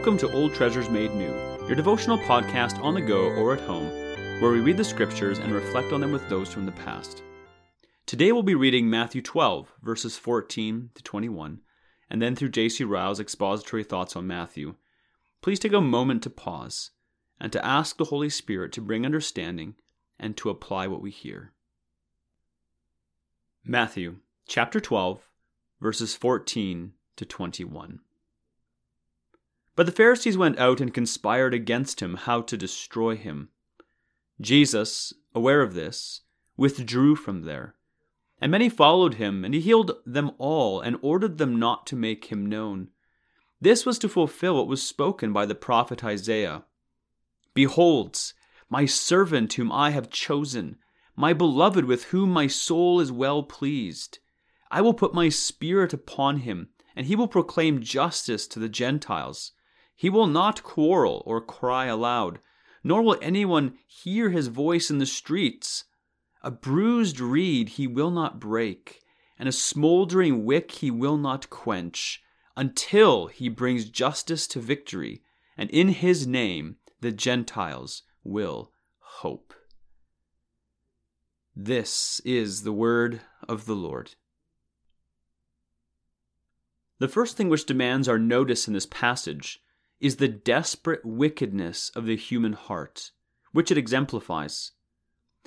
Welcome to Old Treasures Made New, your devotional podcast on the go or at home, where we read the scriptures and reflect on them with those from the past. Today we'll be reading Matthew 12, verses 14 to 21, and then through J.C. Ryle's expository thoughts on Matthew. Please take a moment to pause and to ask the Holy Spirit to bring understanding and to apply what we hear. Matthew chapter 12, verses 14 to 21. But the Pharisees went out and conspired against him how to destroy him. Jesus, aware of this, withdrew from there. And many followed him, and he healed them all, and ordered them not to make him known. This was to fulfill what was spoken by the prophet Isaiah Behold, my servant whom I have chosen, my beloved with whom my soul is well pleased. I will put my spirit upon him, and he will proclaim justice to the Gentiles. He will not quarrel or cry aloud, nor will anyone hear his voice in the streets. A bruised reed he will not break, and a smoldering wick he will not quench, until he brings justice to victory, and in his name the Gentiles will hope. This is the word of the Lord. The first thing which demands our notice in this passage is the desperate wickedness of the human heart, which it exemplifies.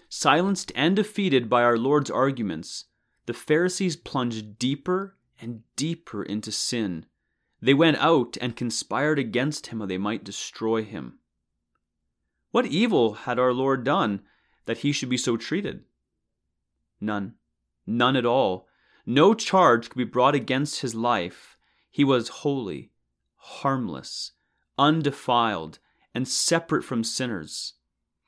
Silenced and defeated by our Lord's arguments, the Pharisees plunged deeper and deeper into sin. They went out and conspired against him how they might destroy him. What evil had our Lord done that he should be so treated? None. None at all. No charge could be brought against his life. He was holy, harmless, undefiled, and separate from sinners.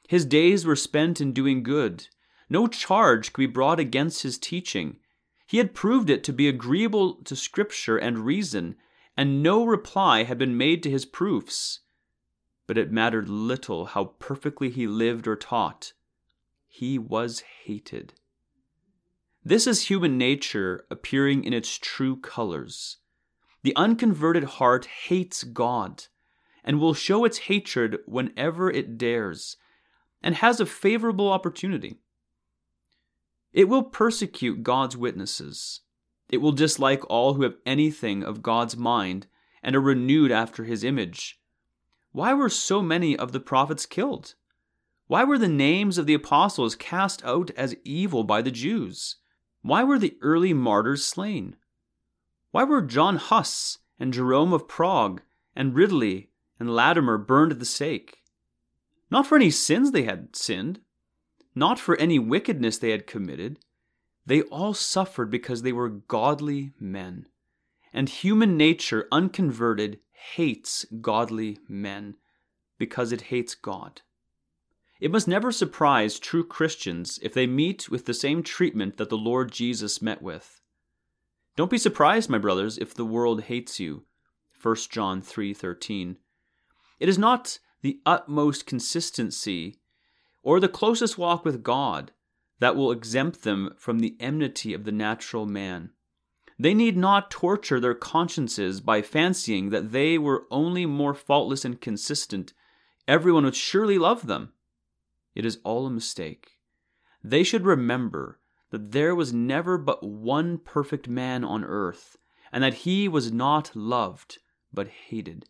His days were spent in doing good. No charge could be brought against his teaching. He had proved it to be agreeable to Scripture and reason, and no reply had been made to his proofs. But it mattered little how perfectly he lived or taught. He was hated. This is human nature appearing in its true colors. The unconverted heart hates God and will show its hatred whenever it dares and has a favorable opportunity. It will persecute God's witnesses. It will dislike all who have anything of God's mind and are renewed after his image. Why were so many of the prophets killed? Why were the names of the apostles cast out as evil by the Jews? Why were the early martyrs slain? Why were John Huss and Jerome of Prague and Ridley and Latimer burned at the stake. Not for any sins they had sinned, not for any wickedness they had committed. They all suffered because they were godly men. And human nature, unconverted, hates godly men because it hates God. It must never surprise true Christians if they meet with the same treatment that the Lord Jesus met with. Don't be surprised, my brothers, if the world hates you. 1 John 3:13. It is not the utmost consistency or the closest walk with God that will exempt them from the enmity of the natural man. They need not torture their consciences by fancying that they were only more faultless and consistent. Everyone would surely love them. It is all a mistake. They should remember that there was never but one perfect man on earth, and that he was not loved, but hated.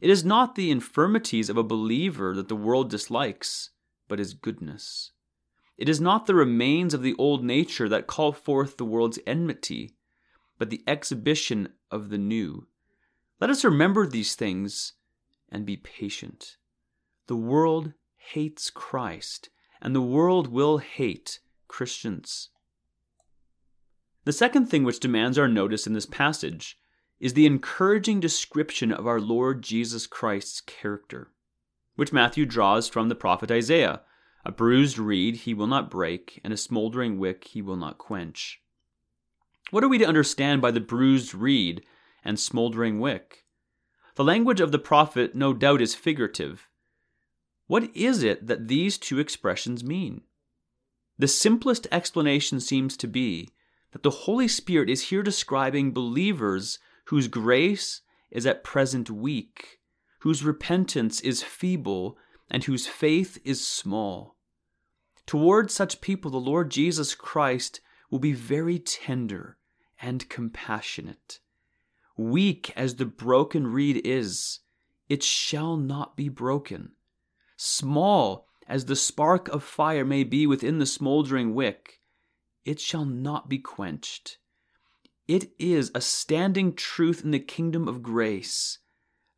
It is not the infirmities of a believer that the world dislikes, but his goodness. It is not the remains of the old nature that call forth the world's enmity, but the exhibition of the new. Let us remember these things and be patient. The world hates Christ, and the world will hate Christians. The second thing which demands our notice in this passage is the encouraging description of our Lord Jesus Christ's character, which Matthew draws from the prophet Isaiah A bruised reed he will not break, and a smoldering wick he will not quench. What are we to understand by the bruised reed and smoldering wick? The language of the prophet, no doubt, is figurative. What is it that these two expressions mean? The simplest explanation seems to be that the Holy Spirit is here describing believers whose grace is at present weak whose repentance is feeble and whose faith is small. Toward such people, the Lord Jesus Christ will be very tender and compassionate. Weak as the broken reed is, it shall not be broken. Small as the spark of fire may be within the smoldering wick, it shall not be quenched. It is a standing truth in the kingdom of grace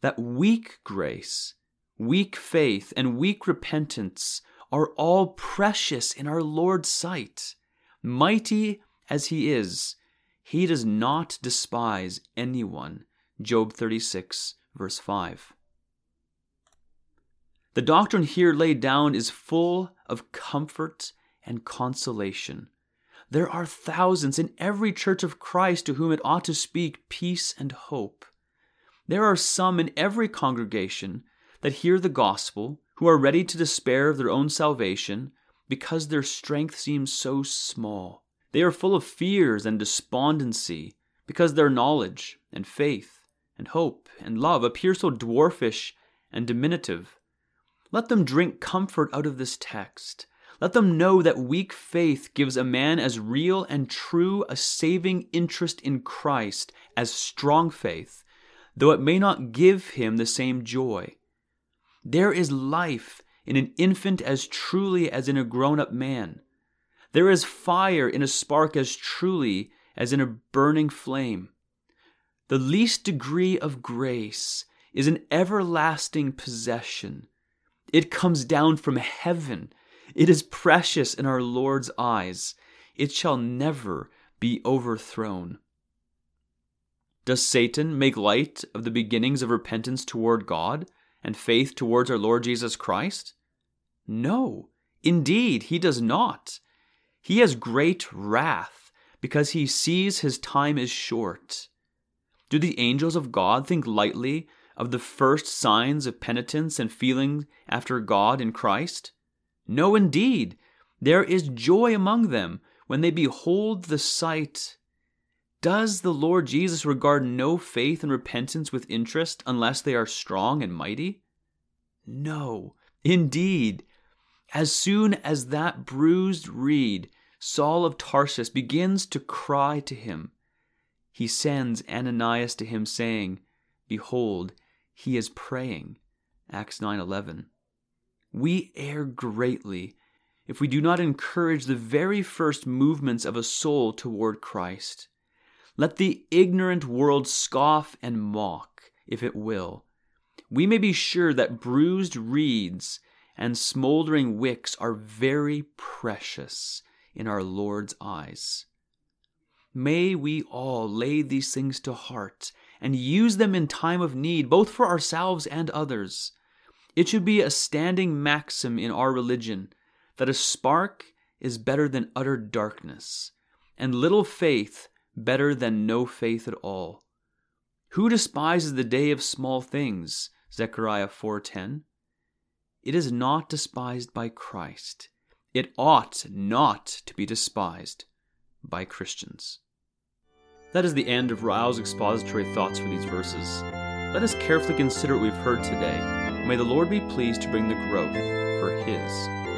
that weak grace, weak faith, and weak repentance are all precious in our Lord's sight. Mighty as he is, he does not despise anyone. Job 36, verse 5. The doctrine here laid down is full of comfort and consolation. There are thousands in every church of Christ to whom it ought to speak peace and hope. There are some in every congregation that hear the gospel, who are ready to despair of their own salvation because their strength seems so small. They are full of fears and despondency because their knowledge and faith and hope and love appear so dwarfish and diminutive. Let them drink comfort out of this text. Let them know that weak faith gives a man as real and true a saving interest in Christ as strong faith, though it may not give him the same joy. There is life in an infant as truly as in a grown up man. There is fire in a spark as truly as in a burning flame. The least degree of grace is an everlasting possession. It comes down from heaven. It is precious in our Lord's eyes. It shall never be overthrown. Does Satan make light of the beginnings of repentance toward God? and faith towards our Lord Jesus Christ? No, indeed, he does not. He has great wrath because he sees his time is short. Do the angels of God think lightly of the first signs of penitence and feeling after God in Christ? No, indeed. There is joy among them when they behold the sight does the Lord Jesus regard no faith and repentance with interest unless they are strong and mighty? No, indeed. As soon as that bruised reed, Saul of Tarsus, begins to cry to him, he sends Ananias to him, saying, Behold, he is praying. Acts 9:11. We err greatly if we do not encourage the very first movements of a soul toward Christ. Let the ignorant world scoff and mock, if it will. We may be sure that bruised reeds and smoldering wicks are very precious in our Lord's eyes. May we all lay these things to heart and use them in time of need, both for ourselves and others. It should be a standing maxim in our religion that a spark is better than utter darkness, and little faith better than no faith at all. Who despises the day of small things? Zechariah 4:10. It is not despised by Christ. It ought not to be despised by Christians. That is the end of Ryle's expository thoughts for these verses. Let us carefully consider what we've heard today. May the Lord be pleased to bring the growth for His